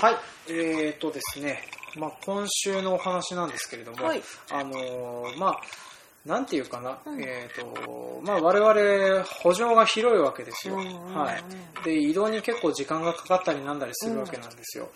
はい、えーとですね、まあ、今週のお話なんですけれども、はいあのーまあ、なんていうかな、うんえーと、まあ、我々、補助が広いわけですよ。うんうんうんはい。で、移動に結構時間がかかったりなんだりするわけなんですよ。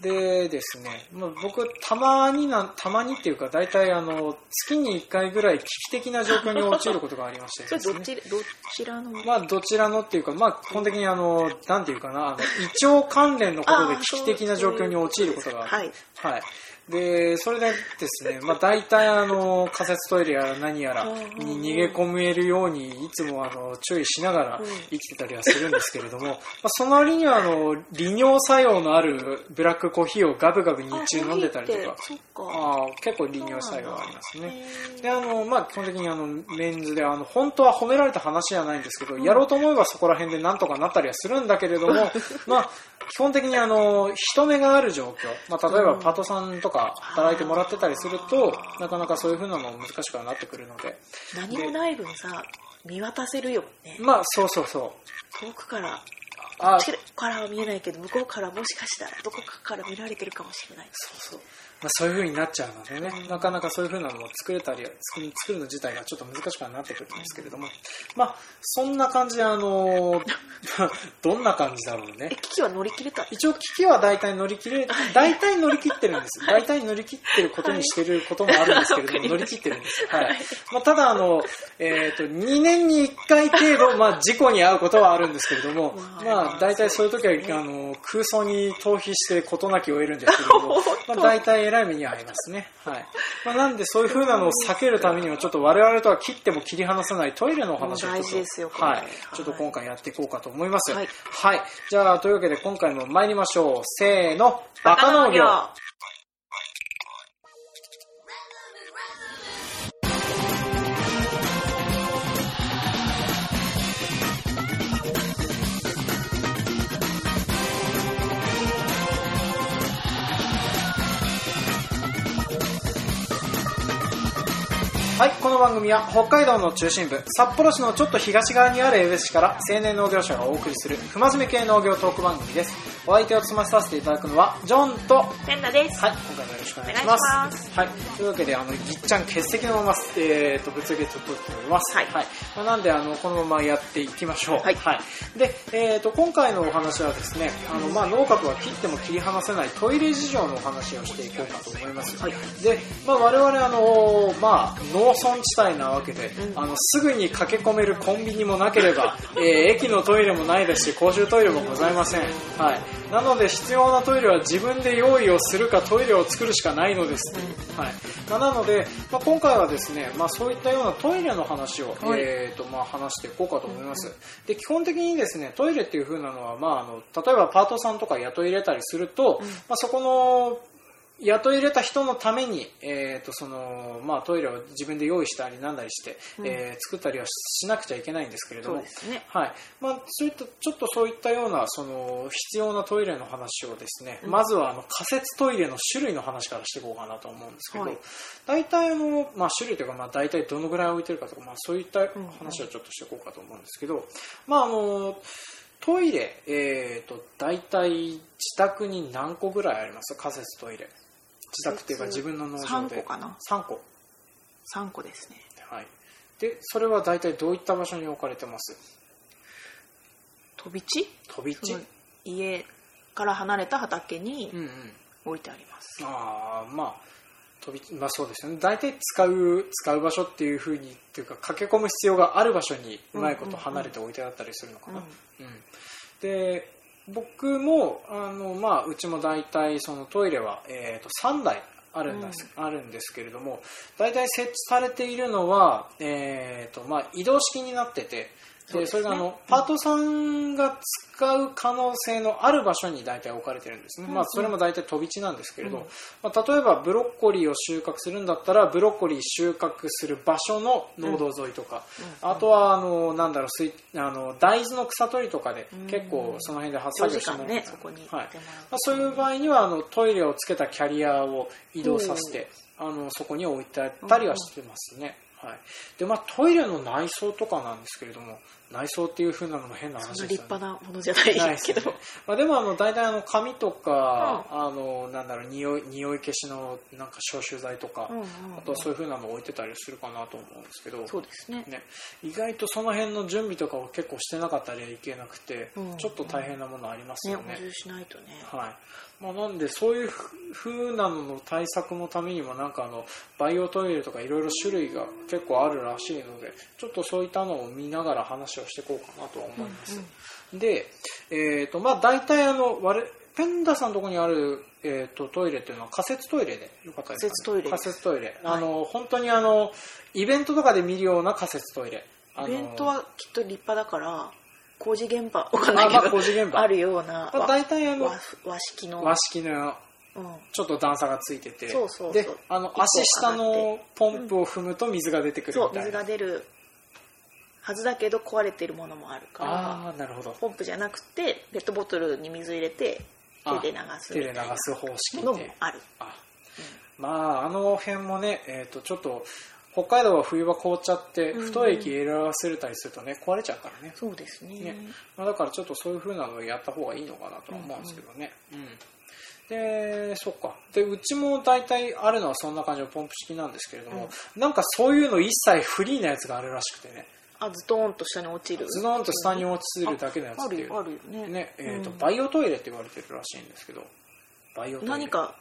でですね、まあ、僕、たまにな、たまにっていうか、大体、あの、月に1回ぐらい危機的な状況に陥ることがありましてですね。どっち、どちらの、まあ、どちらのっていうか、まあ、基本的にあの、なんていうかな、あの、胃腸関連のことで危機的な状況に陥ることがある。はい。はい。で、それでですね、まあ、大体あの、仮設トイレやら何やらに逃げ込めるように、いつもあの、注意しながらうん生きてたりはするんですけれども、まあ、その割にはあの、利尿作用のあるブラックコーヒーをガブガブ日中飲んでたりとか。あー結構利尿作用がありますね。で、あの、まあ、基本的にあの、メンズで、あの、本当は褒められた話じゃないんですけど、やろうと思えばそこら辺でなんとかなったりはするんだけれども、まあ、基本的にあの、人目がある状況、まあ、例えばうんパートさんとか働いてもらってたりすると、なかなかそういう風なのも難しくはなってくるので、何もない分さ、見渡せるよね。まあ、そうそうそう。遠くから、あこっちからは見えないけど、向こうからもしかしたらどこかから見られてるかもしれない。そうそう。まあ、そういう風になっちゃうのでね、なかなかそういう風なのも作れたり、作るの自体がちょっと難しくはなってくるんですけれども、まあ、そんな感じで、あの、どんな感じだろうね。え、。危機は乗り切れた？一応危機は大体乗り切れ、大体乗り切ってるんです。大体乗り切ってることにしてることもあるんですけれども、はい。乗り切ってるんです。はい。まあ、ただ、あの、えっ、と、2年に1回程度、まあ、事故に遭うことはあるんですけれども、まあ、大体そういう時は、あの、空想に逃避して事なきを得るんですけれども、まあ、大体偉い目に遭いますね。はい。まあ、なんで、そういう風なのを避けるためには、ちょっと我々とは切っても切り離さないトイレのお話をちょっとですよはい。ちょっと今回やっていこうかと思います。はいはい。じゃあ、というわけで今回も参りましょう。せーの、バカ農業。はい、この番組は北海道の中心部、札幌市のちょっと東側にある江別市から青年農業者がお送りする、不真面目系農業トーク番組です。お相手を務めさせていただくのは、ジョンと、ペンダです。はい、今回もよろしくお願いします。お願いしますはい、というわけで、あの、ぎっちゃん欠席のまま、えーと、物議を取っております。はいまあ、なんで、あの、このままやっていきましょう。はいで、えーと、今回のお話はですね、あの、まあ、農学は切っても切り離せないトイレ事情のお話をしていこうかと思います。はいで、まあ、我々、あの、まあ、農村地帯なわけで、うんあの、すぐに駆け込めるコンビニもなければ、えー駅のトイレもないですし、公衆トイレもございません。はい。なので、必要なトイレは自分で用意をするか、トイレを作るしかないのです。はい。まあ、なので、まあ、今回はですね、まあ、そういったようなトイレの話を、はいえーと、まあ、話していこうかと思います。で、基本的にですね、トイレっていう風なのは、まあ、あの、例えばパートさんとか雇い入れたりすると、うんまあ、そこの、雇い入れた人のために、えーとそのまあ、トイレを自分で用意したりなんだりして、うん。えー作ったりはしなくちゃいけないんですけれども。はい。まあ、そういったちょっとそういったようなその必要なトイレの話をですね、うん。まずはあの仮設トイレの種類の話からしていこうかなと思うんですけど、はい。大体あの、まあ、種類というか、まあ、大体どのぐらい置いてるかとか、まあ、そういった話をちょっとしていこうかと思うんですけど、まああのトイレ、えー、と大体自宅に何個ぐらいあります？仮設トイレ自宅っていうか自分の農場で。3個かな。3個。3個ですね。はい。でそれは大体どういった場所に置かれてます？飛び地？飛び地？家から離れた畑にうんうん。置いてあります。ああまあ飛びまあそうですよね。大体使う使う場所っていうふうにっていうか駆け込む必要がある場所にうまいこと離れて置いてあったりするのかな、うん。うん。で僕もあの、まあ、うちも大体そのトイレは、えー、と3台あるんです,、あるんですけれども大体設置されているのは、えーとまあ、移動式になっててですね。でそれがあのパートさんが使う可能性のある場所に大体置かれてるんですね、うんまあ、それも大体飛び地なんですけれど、うん。まあ、例えばブロッコリーを収穫するんだったらブロッコリー収穫する場所の農道沿いとか、うんあとはあのなんだろうあの大豆の草取りとかでうん。結構その辺で発作業してもらう間ね、はい。まあ、そういう場合にはあのトイレをつけたキャリアを移動させてあのそこに置いてあったりはしてますね、はい、でまあトイレの内装とかなんですけれども内装っていう風なのも変な話ですよね。派なものじゃないですけど、よね。まあ、でもあの大体あの紙とか、あのなんだろう匂い匂い消しのなんか消臭剤とか、うんうんうん。あとはそういう風なの置いてたりするかなと思うんですけど。そうですね。ね、意外とその辺の準備とかを結構してなかったりはいけなくて、うんちょっと大変なものありますねよね。補充しないとね。はい。まあ、なんでそういうふうなのの対策のためにもなんかあのバイオトイレとかいろいろ種類が結構あるらしいのでちょっとそういったのを見ながら話をしていこうかなとは思います、で、えーとまあ、大体あの我々ペンダさんのところにある、えー、とトイレっていうのは仮設トイレでよかったですか、ね、仮設トイレ。仮設トイレ、あの本当にあのイベントとかで見るような仮設トイレイベントはきっと立派だから工事現場わかんないけどあまあ工事現場。あるようなまあ、大体あの和和式の。和式のうんちょっと段差がついててそうそうあの足下のポンプを踏むと水が出てくる。みたいな、が出るはずだけど壊れてるものもあるからああなるほど。ポンプじゃなくてペットボトルに水入れて手で流す手で流す方式ものもである。あまああの辺もね、えー、とちょっと北海道は冬場凍っちゃってうん太い液入れ合わせたりするとね壊れちゃうからね。そうですね。ね。まあ、だからちょっとそういう風なのをやった方がいいのかなとは思うんですけどね、うんでそっか。でうちも大体あるのはそんな感じのポンプ式なんですけれども、なんかそういうの一切フリーなやつがあるらしくてね。あズドーンと下に落ちる。ズドンと下に落ちるだけのやつっていう。あるよあるよね。ねえーとうん。バイオトイレって言われてるらしいんですけど。バイオトイレ。何か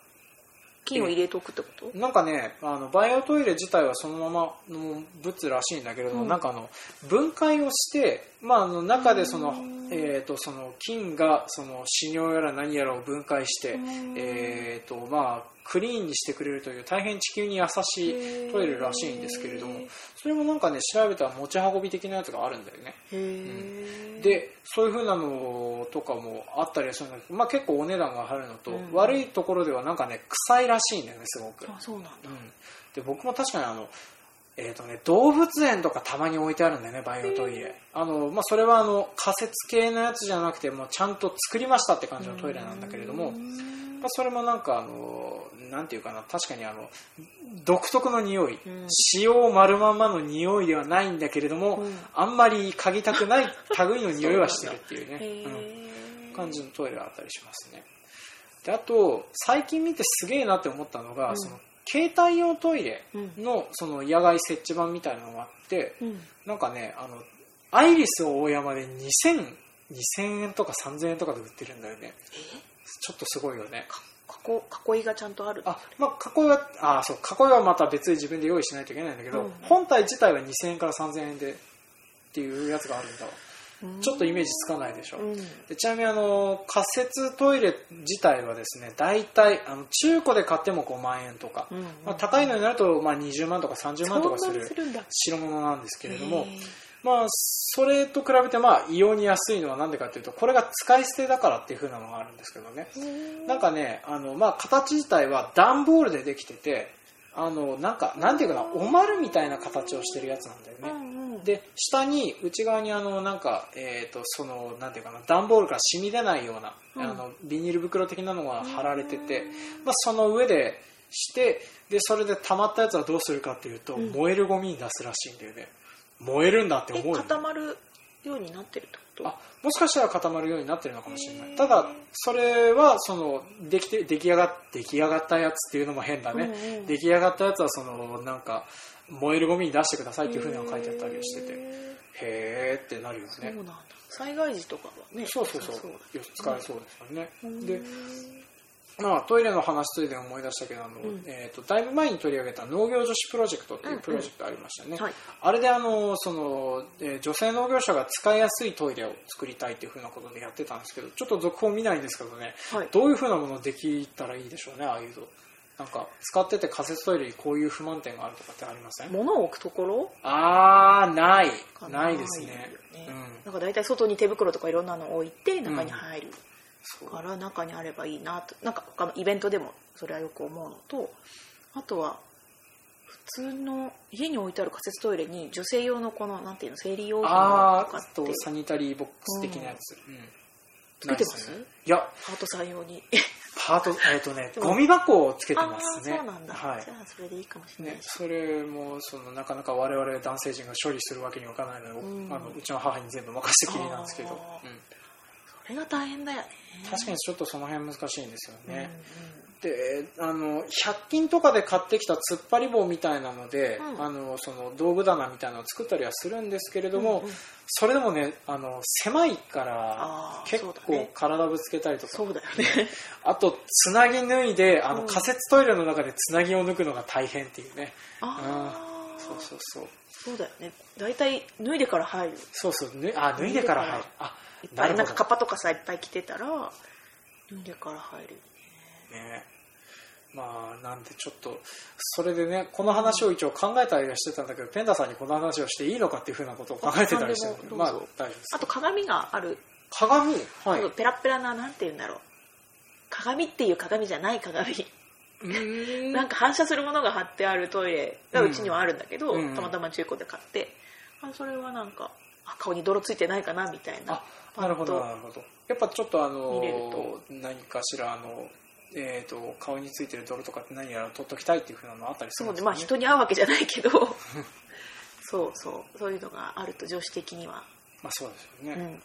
菌を入れておくってこと？なんかねあのバイオトイレ自体はそのままの物らしいんだけれども、うん。なんかあの分解をして、まあ、あの中でその,、うんえー、とその菌がその死尿やら何やらを分解して、うん。えーとまあ、クリーンにしてくれるという大変地球に優しいトイレらしいんですけれどもそれもなんかね調べたら持ち運び的なやつがあるんだよね。へえでそういう風なのとかもあったりはするんだけど、まあ、結構お値段が張るのと、うん。悪いところではなんかね臭いらしいんだよねすごく。あそうなんだ。うん、で僕も確かにあの、えーとね、動物園とかたまに置いてあるんだよねバイオトイレ。あの、まあ、それはあの仮設系のやつじゃなくてもうちゃんと作りましたって感じのトイレなんだけれども、うんまあ、それもなんかあのなんていうかな確かにあの独特の匂い、うん。使用丸まんまの匂いではないんだけれども、うん。あんまり嗅ぎたくない 類の匂いはしてるっていうねへうんー感じのトイレがあったりしますね。であと最近見てすげえなって思ったのが、うん。その携帯用トイレのその野外設置版みたいなのがあって、うん。なんかねあのアイリス大山で2000 2000円とか3000円とかで売ってるんだよね。ちょっとすごいよね。囲囲いがちゃんとある。あまあ囲いはあそう囲いはまた別に自分で用意しないといけないんだけど、うん。本体自体は2000円から3000円でっていうやつがあるんだわちょっとイメージつかないでしょ、うん。でちなみにあの仮設トイレ自体はですね大体あの中古で買っても5万円とか、うんうん。まあ、高いのになると、まあ、20万とか30万とかする代物なんですけれどもまあそれと比べてまあ異様に安いのは何でかっていうとこれが使い捨てだからっていう風なのがあるんですけどね。なんかねあの、まあ、形自体は段ボールでできててあのなんかなんていうかなおまるみたいな形をしてるやつなんだよね、で下に内側にあのなんか、えー、とそのなんていうかな段ボールから染み出ないような、うん。あのビニール袋的なのが貼られてて、まあ、その上でしてでそれで溜まったやつはどうするかっていうと、うん。燃えるゴミに出すらしいんだよね。燃えるんだってえ思うよね。固まるようになってるってこと？あもしかしたら固まるようになってるのかもしれない。ただそれはそのできて出来上が出来上がったやつっていうのも変だね、うんうん。出来上がったやつはそのなんか燃えるゴミに出してくださいっていうふうには書いてあったりしてて。へへーってなるよね。ーそうなんだ。災害時とかはね。そうそうそう。よ使えそうですよね、うん。でまあ、トイレの話ついで思い出したけどあの、うん。えー、とだいぶ前に取り上げた農業女子プロジェクトっていうプロジェクトありましたね、はい。あれであのその、えー女性農業者が使いやすいトイレを作りたいっていうふうなことでやってたんですけどちょっと続報見ないんですけどね、はい。どういうふうなものできたらいいでしょうねああいうのなんか使ってて仮設トイレにこういう不満点があるとかってありません？物を置くところ？あーない。かないですね。よね。うん。なんか大体外に手袋とかいろんなの置いて中に入るそう。から中にあればいいなと。なんか他のイベントでもそれはよく思うのとあとは普通の家に置いてある仮設トイレに女性用のこのなんていうの生理用品とかってとサニタリーボックス的なやつ、うんつけてます？ねいや。パートさん用に。ハートえっ、とねゴミ箱をつけてますね。そうなんだ、はい。じゃあそれでいいかもしれない。ね、それもそのなかなか我々男性陣が処理するわけにはいかないので、うん。あのうちの母に全部任せてきりなんですけど、うん。それが大変だよね。確かにちょっとその辺難しいんですよね、うんであの100均とかで買ってきた突っ張り棒みたいなので、うん。あのその道具棚みたいなのを作ったりはするんですけれども、うんうん。それでもねあの狭いから結構体ぶつけたりとか、そうだよね。あとつなぎ脱いであのうん。仮設トイレの中でつなぎを抜くのが大変っていうね、ああそうそうそう。そうだよね。大体脱いでから入る。そうそう。ぬあ脱いでから入る。あいっぱいなんかカッパとかさいっぱい着てたら脱いでから入るね。まあなんでちょっとそれでねこの話を一応考えたりはしてたんだけどペンダさんにこの話をしていいのかっていうふうなことを考えてたりしてまあ大丈夫です。あと鏡がある、鏡？はい。ペラペラななんて言うんだろう。鏡っていう鏡じゃない鏡なんか反射するものが貼ってあるトイレがうちにはあるんだけど、うん。たまたま中古で買って、あそれはなんかあ顔に泥ついてないかなみたいな。あなるほどなるほど。やっぱちょっとあの見れると。何かしらあのえー、と顔についてる泥とかって何やら取っときたいっていうふうなのあったりするそうんですか、ね、でまあ人に会うわけじゃないけど。そうそう。そういうのがあると女子的にはまあそうですよね、うん。はい、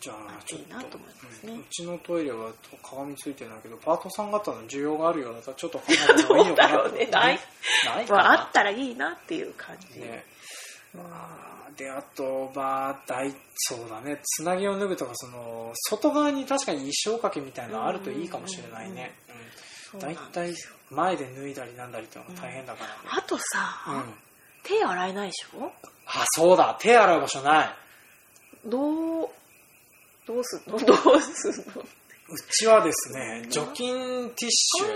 じゃあちょっと。うん。うちのトイレは鏡ついてないけどパートさん方の需要があるようだったらちょっと考えた方がいいのかな ねない。ないかまあ、ったらいいなっていう感じ、ね。うんあーであとまあ大そうだね。つなぎを脱ぐとかその外側に確かに衣装掛けみたいなのあるといいかもしれないね。大体前で脱いだりなんだりっていうのが大変だから。ねあとさ、うん、手洗えないでしょ？あそうだ。手洗う場所ないどうどうすんのどうすんの？うちはですね除菌ティッシュ。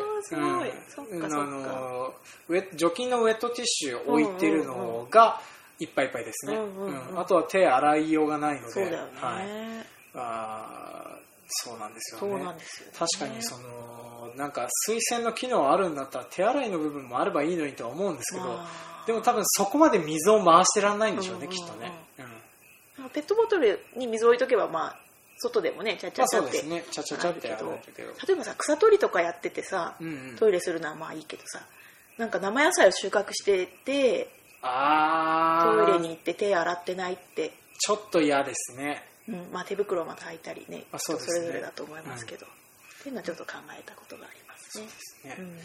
除菌のウェットティッシュを置いてるのがいっぱいいっぱいですね、うんうんうん。うん。あとは手洗いようがないのでそうだよね、はい、あーそうなんですよね。ね、確かにそのなんか水洗の機能あるんだったら手洗いの部分もあればいいのにとは思うんですけど、まあ。でも多分そこまで水を回してらんないんでしょうね、うんうんうん。きっとね、ペットボトルに水を置いとけばまあ外でもねちゃちまあゃちゃって、そうですね。ちゃちゃちゃって例えばさ草取りとかやっててさ、うんうん。トイレするのはまあいいけどさなんか生野菜を収穫しててトイレに行って手洗ってないって、ちょっと嫌ですね。うんまあ、手袋をまた履いたりねあそうですね。人それぞれだと思いますけど、っていうのはちょっと考えたことがありますね。ね、うん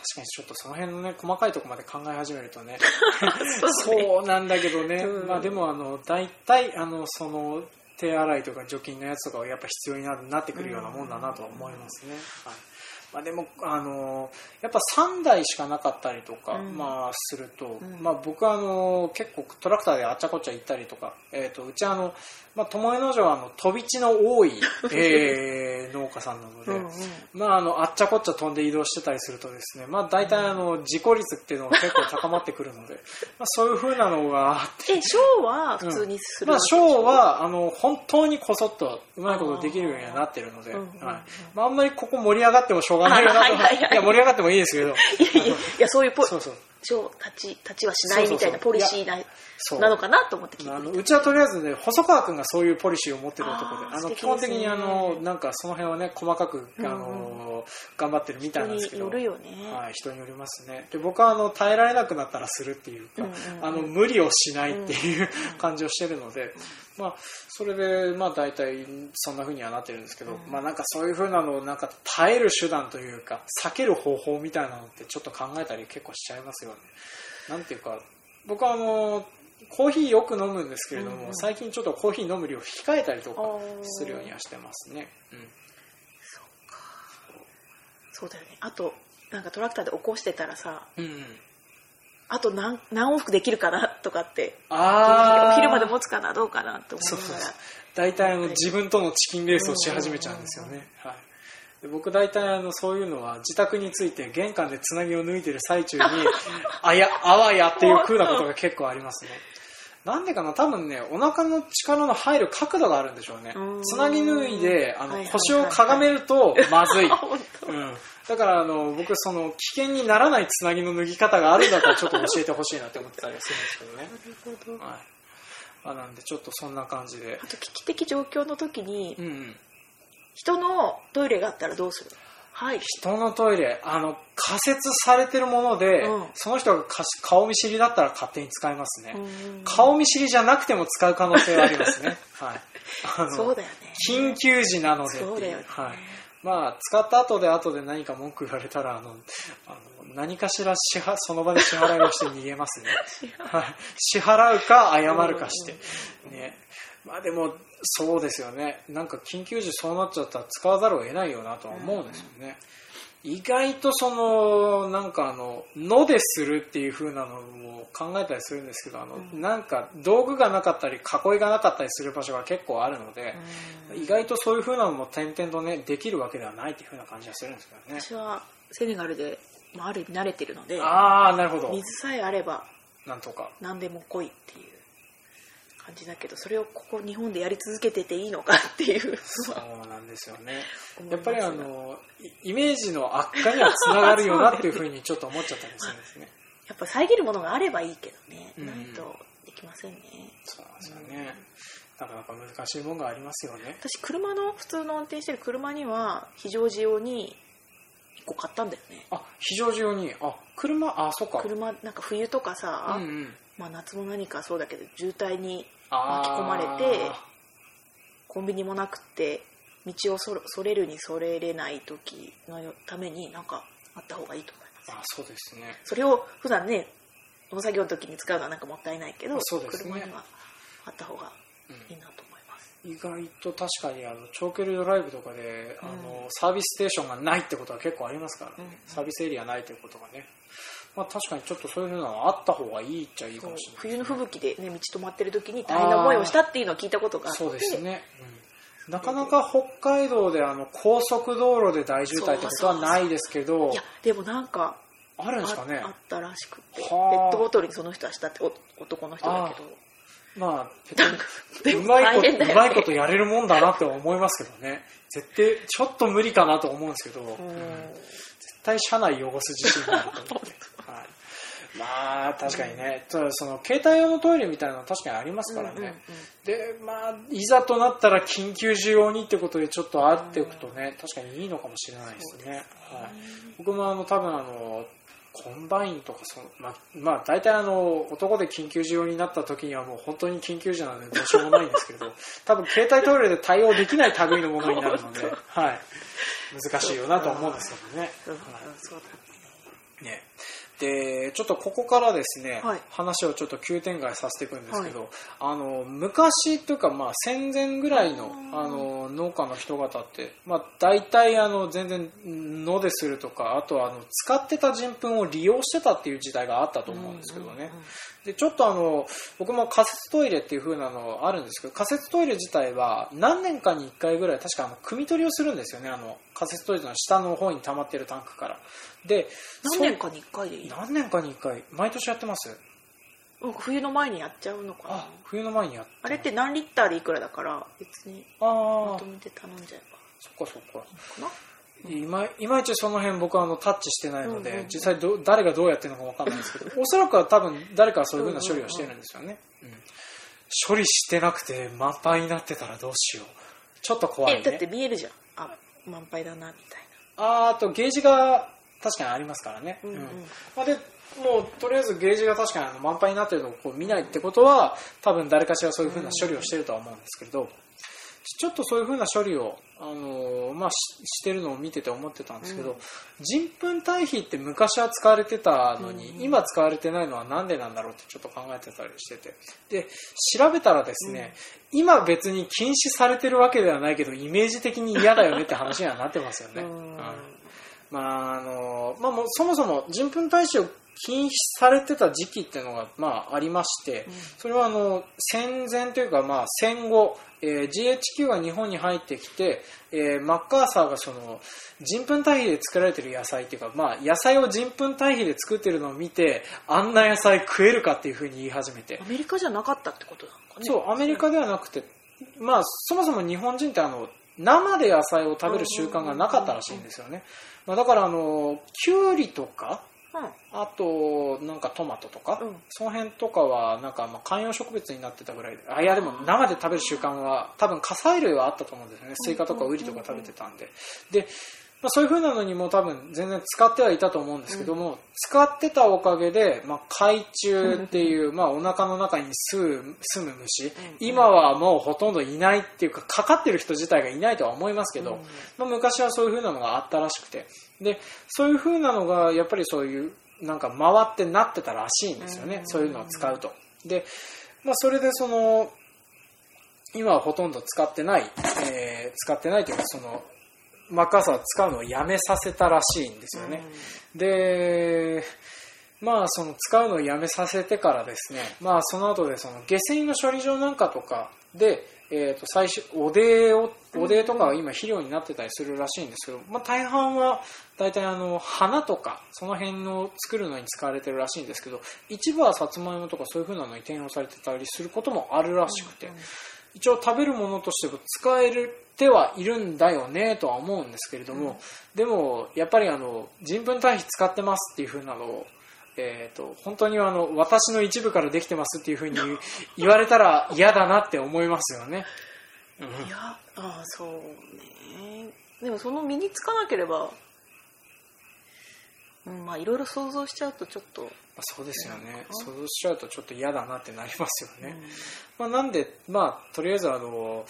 確かにちょっとその辺のね細かいところまで考え始めるとね。そうね。そうなんだけどね、うん。まあでもあの大体あのその手洗いとか除菌のやつとかはやっぱ必要にななってくるようなもんだなとは思いますね、はいまあ、でもあのやっぱ3台しかなかったりとか、うん。まあ、すると、ん。まあ、僕はあの結構トラクターであっちゃこっちゃ行ったりとか、えー、とうちあの、まあ、友江農場はあの飛び地の多い、えー農家さんなので、うんうん。まあ、あのあっちゃこっちゃ飛んで移動してたりするとですね、まあ、大体あの事故率っていうのが結構高まってくるので まあそういうふうなのがあって。えショーは普通にするまあ、わけでしょ？ショーはあの本当にこそっとうまいことできるようにはなってるので、まあ、あんまりここ盛り上がってもしょうがないよなと、あはいはいはいいや盛り上がってもいいですけど。いやそういうポそうそう。ショー立ち立ちはしないみたいなポリシーなそう。なのかなと思って聞いてあのみうちはとりあえずね細川君がそういうポリシーを持ってる男であーあのね。本的にあのなんかその辺はね細かくあの、頑張ってるみたい人になんですけど。よるよね、はい、人によりますね。で僕はあの耐えられなくなったらするっていうか、うんうんうん。あの無理をしないっていう感じをしてるので、まあ、それでまあ大体そんな風にはなってるんですけど、うん。まあなんかそういう風なのをなんか耐える手段というか避ける方法みたいなのってちょっと考えたり結構しちゃいますよね。なんていうか僕はあのコーヒーよく飲むんですけれども、うんうん。最近ちょっとコーヒー飲む量を控えたりとかするようにはしてますね。うん。そうだよね。あとなんかトラクターで起こしてたらさうんうん、あと何何往復できるかなとかってあー。お昼まで持つかなどうかなって思そうがら大体あの自分とのチキンレースをし始めちゃうんですよね、はい、で僕大体あのそういうのは自宅について玄関でつなぎを抜いてる最中に あやあわやっていう風なことが結構ありますね。なんでかな多分ねお腹の力の入る角度があるんでしょうね。うん。つなぎ脱いであのはいはいはい腰をかがめるとまずい、うん、だからあの僕その危険にならないつなぎの脱ぎ方があるんだったらちょっと教えてほしいなって思ってたりはするんですけどね、なるほど。はい。まあ、なんでちょっとそんな感じで。あと危機的状況の時にうんうん。人のトイレがあったらどうするはい。人のトイレ。あの仮設されてるもので、うん。その人がかし顔見知りだったら勝手に使いますね、うん。顔見知りじゃなくても使う可能性はありますね。はい。あのそうだよね。緊急時なのでっていう。そうだよね、はいまあ、使った後で後で何か文句言われたらあのあの何かしら支払その場で支払いをして逃げますね。はい。支払うか謝るかして、ね。まあでもそうですよね。なんか緊急時そうなっちゃったら使わざるを得ないよなとは思うんですよね、意外とそのなんかあののでするっていう風なのも考えたりするんですけどあの、うん。なんか道具がなかったり囲いがなかったりする場所が結構あるので、うん。意外とそういう風なのも点々とねできるわけではないっていう風な感じがするんですけどね。私はセネガルで、まあ、ある意味慣れてるのでああなるほど。水さえあればなんとか。何でも来いっていう感じだけどそれをここ日本でやり続けてていいのかっていう。そうなんですよね。やっぱりあのイイメージの悪化にはつながるよなっていう風にちょっと思っちゃったりするんですね。やっぱ遮るものがあればいいけどね、うん。ないとできませんね。そうなんですよね。なかなか難しいもんがありますよね。私車の普通の運転してる車には非常時用に1個買ったんだよね。あ非常時用に。あ車あそっか。車なんか冬とかさ、うんうん。まあ、夏も何かそうだけど渋滞に巻き込まれてコンビニもなくって道をそれそれるにそれれない時のためになんかあった方がいいと思います。あそうですね。それを普段ね農作業の時に使うのはなんかもったいないけど、ね。車にはあった方がいいなと思います、意外と確かにあの長距離ドライブとかで、あのサービスステーションがないってことは結構ありますからね、うんサービスエリアないということがね、まあ、確かにちょっとそういうふうなのあった方がいいっちゃいいかもしれない冬の吹雪で、ね、道止まってる時に大変な思いをしたっていうのを聞いたことがあって。そうですね、うん、なかなか北海道であの高速道路で大渋滞ってことはないですけどいやでもなんかあるんですかね。ああったらしくて。ペはあ。ットボトルにその人はしたってお男の人だけど。まあうまいこと、大変だよね。うまいことやれるもんだなって思いますけどね。絶対ちょっと無理かなと思うんですけど、うん。絶対車内汚す自信があると思って、はい、まあ確かにね、ただその携帯用のトイレみたいなのは確かにありますからね、うんうんうんでまあいざとなったら緊急需要にってことでちょっとあっておくとね、確かにいいのかもしれないですね。はい、僕もあの多分あのコンバインとかその、まあ、まあ大体あの男で緊急需要になった時にはもう本当に緊急時なのでどうしようもないんですけど 多分携帯トイレで対応できない類のものになるので、はい、難しいよなと思うんですけどね。はい。ね、でちょっとここからですね、はい。話をちょっと急展開させていくんですけど、あの昔というか、まあ、戦前ぐらいのあの農家の人方って、まあ、大体あの全然野でするとかあとはあの使ってた人糞を利用してたっていう時代があったと思うんですけどね、うんうんうんでちょっとあの僕も仮設トイレっていう風なのあるんですけど仮設トイレ自体は何年かに1回ぐらい確かあの汲み取りをするんですよねあの仮設トイレの下の方に溜まってるタンクから。で何年かに1回でいい何年かに1回。毎年やってます。なんか冬の前にやっちゃうのかな。あ冬の前にやあれって何リッターでいくらだから別に。ああまとめて頼んじゃえそっかそっか。ばいいまいまいちその辺僕はあのタッチしてないので、うんうんうん。実際ど誰がどうやってるのか分かんないですけど おそらくは多分誰かはそういう風な処理をしてるんですよね、うん。処理してなくて満杯になってたらどうしよう。ちょっと怖ね。ないえだって見えるじゃん。あ満杯だなみたいあーあとゲージが確かにありますからね、うんうん。まあ、でもうとりあえずゲージが確かにあの満杯になってるのをこう見ないってことは多分誰かしらそういう風な処理をしてるとは思うんですけれど、ちょっとそういう風な処理を、あのーまあ、ししてるのを見てて思ってたんですけど、うん。人糞堆肥って昔は使われてたのに、うん。今使われてないのはなんでなんだろうってちょっと考えてたりしてて。で調べたらですね、今別に禁止されてるわけではないけどイメージ的に嫌だよねって話にはなってますよね。まああのまあ、もうそもそも人糞堆肥を禁止されてた時期っていうのが、まあ、ありまして、うん。それはあの戦前というか、まあ、戦後、えー GHQ が日本に入ってきて、えーマッカーサーがその人糞堆肥で作られてる野菜っていうか、まあ、野菜を人糞堆肥で作ってるのを見てあんな野菜食えるかっていうふうに言い始めて。アメリカじゃなかったってことなのかね。そうアメリカではなくて、まあ、そもそも日本人ってあの生で野菜を食べる習慣がなかったらしいんですよね、まあ、だからあのキュウリとかうんあとなんかトマトとか、うん。その辺とかはなんかまあ観葉植物になってたぐらいで。あいやでも生で食べる習慣は多分果菜類はあったと思うんですよね。スイカとかウリとか食べてたんで。でまあ、そういう風なのにも多分全然使ってはいたと思うんですけども、使ってたおかげで、まあ、回虫っていう、まあ、お腹の中に住む住む虫、今はもうほとんどいないっていうかかかってる人自体がいないとは思いますけど、まあ、昔はそういう風なのがあったらしくてでそういう風なのがやっぱりそういうなんか回ってなってたらしいんですよね、そういうのを使うと。で、まあ、それでその今はほとんど使ってない、えー使ってないというかそのマッカーサーは使うのをやめさせたらしいんですよね。で、まあその使うのをやめさせてからですね、まあその後でその下水の処理場なんかとかで、えー、と最初おでをおでとかは今肥料になってたりするらしいんですけど、まあ、大半は大体あの花とかその辺の作るのに使われてるらしいんですけど一部はさつまいもとかそういう風なのに転用されてたりすることもあるらしくて、一応食べるものとしても使えてはいるんだよねとは思うんですけれども、でもやっぱりあの人糞堆肥使ってますっていう風なのをえー、と本当にあの私の一部からできてますっていうふうに言われたら嫌だなって思いますよね。うん。いやああそうね。でもその身につかなければうんまあいろいろ想像しちゃうとちょっと、まあそうですよね。想像しちゃうとちょっと嫌だなってなりますよね、うん。まあ、なんで、まあ、とりあえずあの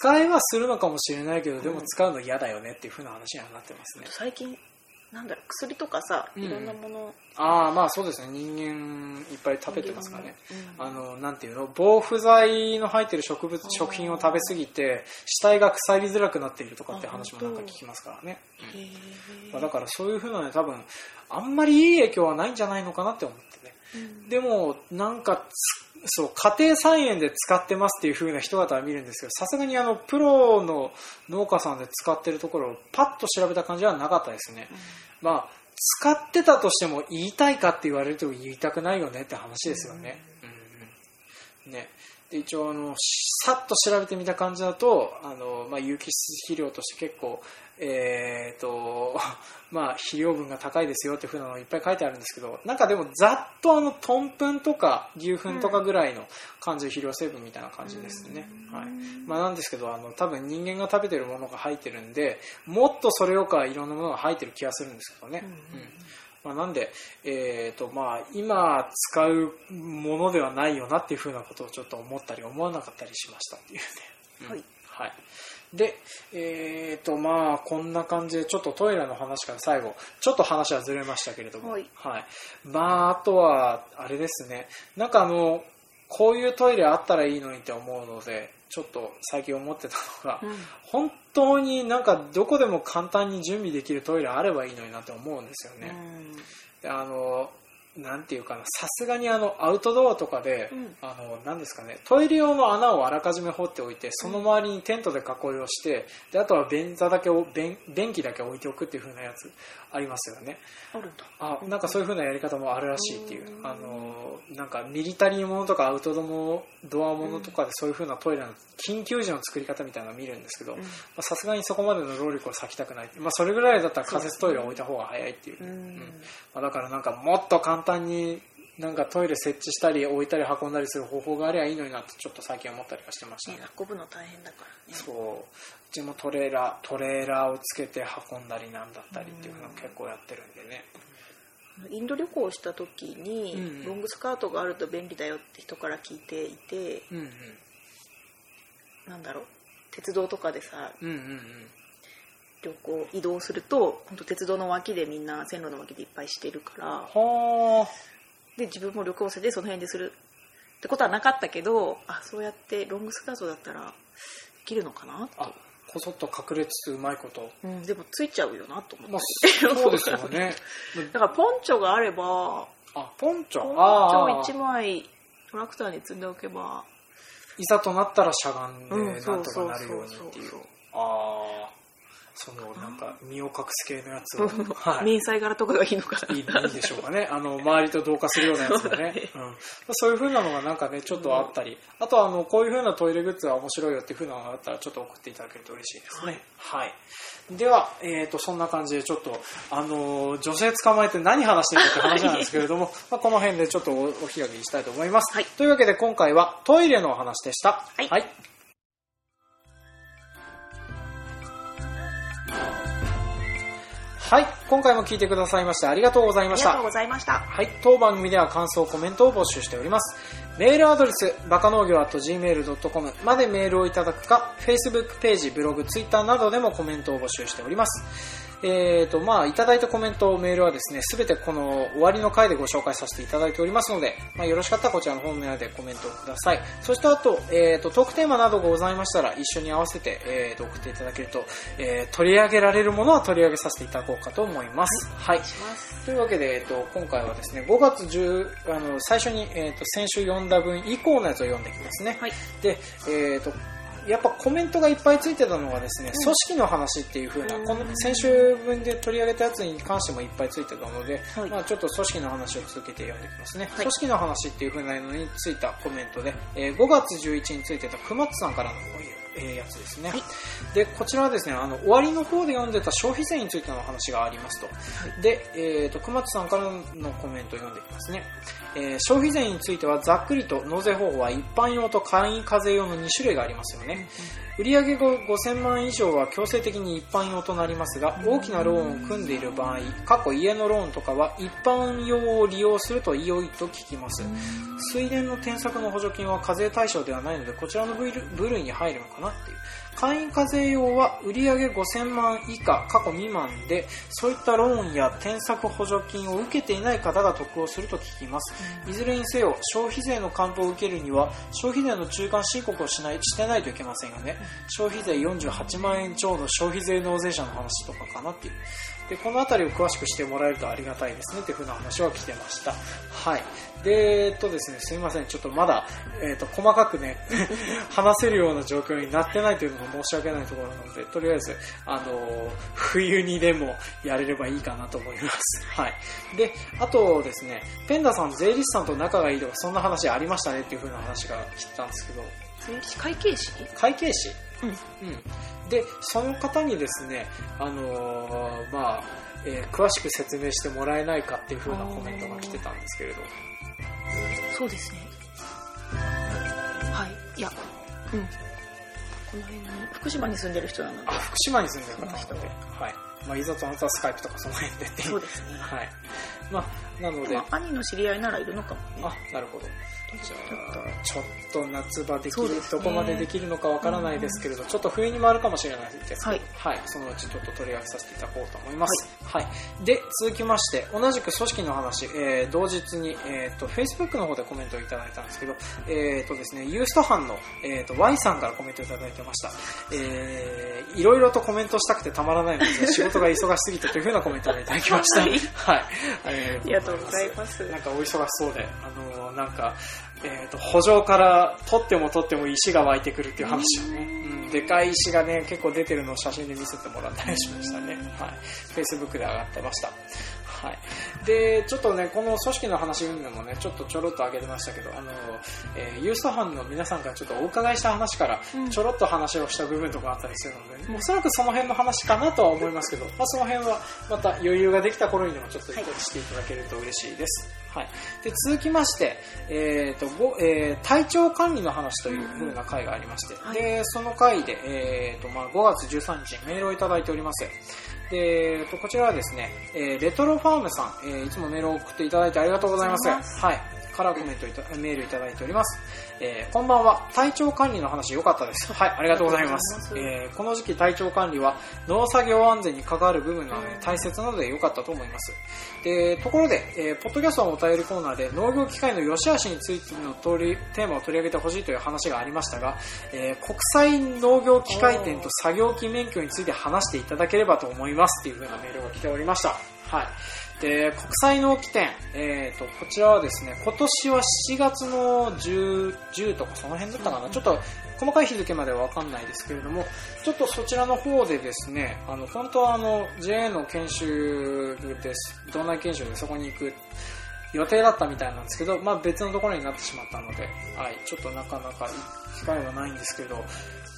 使いはするのかもしれないけどでも使うの嫌だよねっていうふうな話にはなってますね、最近なんだろう薬とかさうん。いろんなもの、ああまあそうですね。人間いっぱい食べてますからね、うん。あのなんていうの？防腐剤の入ってる植物食品を食べ過ぎて死体が腐りづらくなっているとかって話もなんか聞きますからね、うん。へまあ、だからそういうふうなね多分あんまりいい影響はないんじゃないのかなって思ってね。ーでもなんかつそう家庭菜園で使ってますっていう風な人方は見るんですけどさすがにあのプロの農家さんで使ってるところをパッと調べた感じはなかったですね、まあ使ってたとしても言いたいかって言われると言いたくないよねって話ですよね、うんうん。ね。で一応あのさっと調べてみた感じだとあの、まあ、有機質肥料として結構えーと まあ、肥料分が高いですよっていうふうなのいっぱい書いてあるんですけどなんかでもざっとあのトンプンとか牛糞とかぐらいの感じの肥料成分みたいな感じですね、はい。まあ、なんですけどあの多分人間が食べてるものが入ってるんでもっとそれよかいろんなものが入ってる気がするんですけどね、うん。うん。まあ、なんで、えーとまあ、今使うものではないよなっていうふうなことをちょっと思ったり思わなかったりしましたっていうね、うん。はい。はい、で、えーとまあ、こんな感じでちょっとトイレの話から最後ちょっと話はずれましたけれども、はい。まあ、あとはあれですね。なんかあのこういうトイレあったらいいのにって思うのでちょっと最近思ってたのが、うん。本当になんかどこでも簡単に準備できるトイレあればいいのになって思うんですよね。であのなんていうかなさすがにあのアウトドアとかで、うん。あのなんですかねトイレ用の穴をあらかじめ掘っておいてその周りにテントで囲いをしてであとは便座だけを便便器だけ置いておくっていう風なやつありますよね。あなんかそういう風なやり方もあるらしいっていう。うん。あのなんかミリタリーものとかアウトドアものとかでそういう風なトイレの緊急時の作り方みたいなのを見るんですけどさすがにそこまでの労力を割きたくない、まあ、それぐらいだったら仮設トイレを置いた方が早いっていううん。まあ、だからなんかもっと簡単になんかトイレ設置したり置いたり運んだりする方法があればいいのになってちょっと最近思ったりはしてましたね。ね運ぶの大変だからね。そう。うちもトレーラートレーラーをつけて運んだりなんだったりっていうのを結構やってるんでね。インド旅行した時に、うん。ロングスカートがあると便利だよって人から聞いていてうんうん。なんだろう鉄道とかでさうんうんうん旅行移動すると本当鉄道の脇でみんな線路の脇でいっぱいしてるからはで自分も旅行生でその辺でするってことはなかったけどあそうやってロングスカートだったらできるのかなああこそっと隠れつつうまいこと。うん、でもついちゃうよなと思って、まあそうですよね。だからポンチョがあればあポンチョ？ポンチョ1枚トラクターに積んでおけばいざとなったらしゃがんでうんなんとかなるようにっていう。そうそうそうああそのなんか身を隠す系のやつを。はい。迷彩柄とかがいいのかな。いいいいんでしょうかね。あの周りと同化するようなやつがね。そううん、そういう風なのがなんかねちょっとあったり、あとはあのこういう風なトイレグッズは面白いよっていう風なのがあったらちょっと送っていただけると嬉しいですね。はい、では、えー、とそんな感じでちょっとあの女性捕まえて何話してるかって話なんですけれども、まあ、この辺でちょっとおお開きにしたいと思います、はい。というわけで今回はトイレのお話でした。はいはいはい、今回も聞いてくださいましてありがとうございましたありがとう。ございました。はい、当番組では感想、コメントを募集しております。メールアドレス、バカ農業 .gmail.com までメールをいただくか、Facebook ページ、ブログ、Twitter などでもコメントを募集しております。えーと、まあ、いただいたコメント、メールはですね、すべてこの終わりの回でご紹介させていただいておりますので、まあ、よろしかったらこちらの方面でコメントをください。そしてあと、えーと、トークテーマなどがございましたら、一緒に合わせて、えーと、送っていただけると、えー取り上げられるものは取り上げさせていただこうかと思います。はい。というわけで、えっと、今回はですね、5月10、あの、最初に、えっと、先週読んだ分以降のやつを読んでいきますね。はい。で、えっと、やっぱコメントがいっぱいついてたのがですね、組織の話っていう風な、この先週分で取り上げたやつに関してもいっぱいついてたので、はい。まあちょっと組織の話を続けて読んでいきますね。はい。組織の話っていう風なのについたコメントで、えー5月11についてた熊津さんからのこういう、えーやつですね。はいで、こちらはですね、あの、終わりの方で読んでた消費税についての話がありますと。で、えっ、と、熊津さんからのコメントを読んでいきますね。えー消費税についてはざっくりと納税方法は一般用と簡易課税用の2種類がありますよね。売上後5000万以上は強制的に一般用となりますが、大きなローンを組んでいる場合、過去家のローンとかは一般用を利用すると良いと聞きます。水田の転作の補助金は課税対象ではないので、こちらの部類に入るのかなっていう。簡易課税用は売上5000万以下、過去未満で、そういったローンや転作補助金を受けていない方が得をすると聞きます。いずれにせよ、消費税の還付を受けるには、消費税の中間申告をしない、してないといけませんよね。消費税48万円超の消費税納税者の話とかかなっていう。で、このあたりを詳しくしてもらえるとありがたいですねっていうふうな話は来てました。はい。で、えっとですね、すいません。ちょっとまだ、えっと、細かくね、話せるような状況になってないというのが申し訳ないところなので、とりあえず、あの、冬にでもやれればいいかなと思います。はい。で、あとですね、ペンダさん、税理士さんと仲がいいとか、そんな話ありましたねっていうふうな話が来てたんですけど、会計士？会計士？うん。うん、でその方にですね、あのーまあえー詳しく説明してもらえないかっていう風なコメントが来てたんですけれどそうですね。はい。いや、うん。この辺に、福島に住んでる人なのであ、福島に住んでる方なで、はいまあ、いざとあなたはスカイプとかその辺でっていうそうですね。はいまあ、なのででも、兄の知り合いならいるのかもね。あなるほどじゃちょっとあちょっと夏場できる、ねどこまでできるのかわからないですけれど、ちょっと冬にもあるかもしれないですけど、はいはい、そのうちちょっと取り上げさせていただこうと思います。はい。で、続きまして、同じく組織の話、えー同日に、えっ、と、Facebook の方でコメントをいただいたんですけど、えっ、とですね、ユースト班の、えっ、と、Y さんからコメントをいただいてました。えーいろいろとコメントしたくてたまらないのですが、仕事が忙しすぎたというふうなコメントをいただきました。はいはい。えありがとうございますなんかお忙しそうで、あのーなんか、えっ、と、補助から取っても取っても石が湧いてくるっていう話をね、うん、でかい石がね、結構出てるのを写真で見せてもらったりしましたね。はい。Facebook で上がってました。はい。で、ちょっとね、この組織の話云々もね、ちょっとちょろっと上げてましたけど、あの、えーユースト班の皆さんからちょっとお伺いした話から、うんちょろっと話をした部分とかあったりするので、おそらくその辺の話かなとは思いますけど、まあ、その辺はまた余裕ができた頃にでもちょっとしていただけると嬉しいです。はい。で、続きまして、えっ、と、ごえー体調管理の話という風な回がありまして、はいで、その回で、えっ、と、まあ、5月13日にメールをいただいております。で、えーとこちらはですね、えーレトロファームさん、えーいつもメールを送っていただいてありがとうございます。はい。からコメントいた、メールいただいております。えーこんばんは。体調管理の話良かったです。はい、ありがとうございます。ありがとうございえーこの時期体調管理は農作業安全に関わる部分なので大切なので良かったと思います。で、ところで、えーポッドキャストのお便りコーナーで農業機械の良し悪しについての通りテーマを取り上げてほしいという話がありましたが、えー国際農業機械店と作業機免許について話していただければと思いますっていう風なメールが来ておりました。はい。で、国際農機店、えっ、と、こちらはですね、今年は7月の10、10とかその辺だったかな、ちょっと細かい日付まではわかんないですけれども、ちょっとそちらの方でですね、あの、本当はあの、JA の研修です、道内研修でそこに行く予定だったみたいなんですけど、まあ別のところになってしまったので、はい、ちょっとなかなか機会はないんですけど、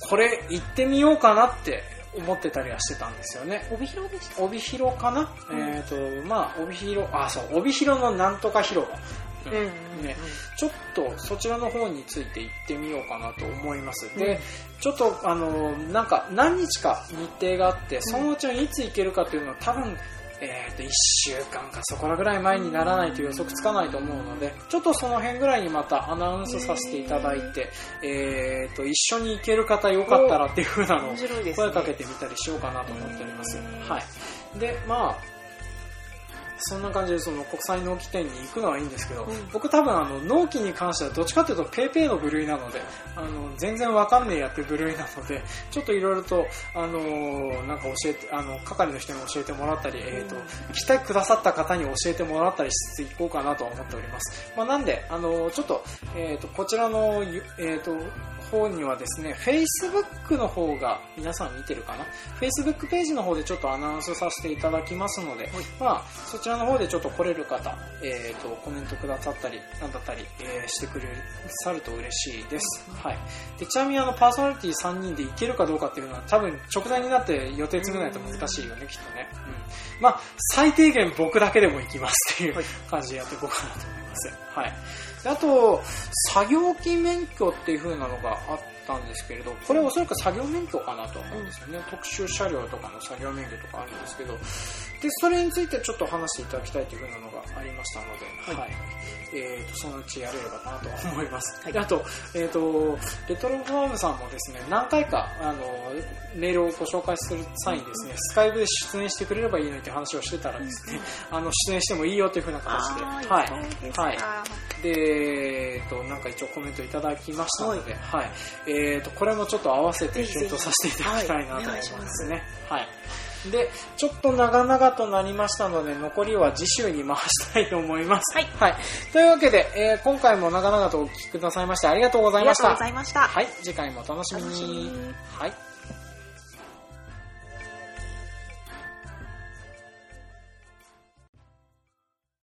これ行ってみようかなって思ってたりはしてたんですよね。帯広でした？帯広かな、うんえっ、と、まあ、帯広、あ、そう、帯広のなんとか広場。うんうんね、ちょっとそちらの方について行ってみようかなと思います。で、ちょっとあの、なんか何日か日程があって、そのうちのいつ行けるかっていうのは多分、えー、と1週間かそこらぐらい前にならないと予測つかないと思うのでちょっとその辺ぐらいにまたアナウンスさせていただいて、えー、と一緒に行ける方よかったらっていう風なのを声かけてみたりしようかなと思っております。はい、でまあそんな感じでその国際納期店に行くのはいいんですけど、うん。僕多分あの納期に関してはどっちかというと PayPay の部類なのであの全然わかんねえやっていう部類なので ちょっといろいろとあのーなんか教えてあの係の人に教えてもらったり、えー、と来てくださった方に教えてもらったりしつつ行こうかなとは思っております、まあ、なんであのーちょっと,、えー、とこちらの、ゆえー、と方にはですね Facebook の方が皆さん見てるかな？Facebook ページの方でちょっとアナウンスさせていただきますので、まあ、そちらの方でちょっと来れる方、えー、とコメントくださったりなんだったり、えーしてくれさると嬉しいです、はい、でちなみにあのパーソナリティ3人で行けるかどうかっていうのは多分直前になって予定詰めないと難しいよね、きっとね、うん、まあ最低限僕だけでも行きますっていう感じでやっていこうかなと思います、はい、あと作業機免許っていう風なのがあったんですけれどこれおそらく作業免許かなと思うんですよね、特殊車両とかの作業免許とかあるんですけど。でそれについてちょっと話していただきたいという風なのがありましたので、はい。えー、とそのうちやれればなと思います、であと,、えー、とレトロファームさんもですね何回かあのメールをご紹介する際にですねスカイプで出演してくれればいいのにって話をしてたらですね、あの出演してもいいよという風な形で、はい。はい、で、えっと、なんか一応コメントいただきましたので、はい。えっと、これもちょっと合わせて検討させていただきたいなと思いますね。はい。で、ちょっと長々となりましたので、残りは次週に回したいと思います。はいというわけで、えー今回も長々とお聞きくださいましてありがとうございましたありがとうご。ざいました。はい。次回もお楽しみに。はい。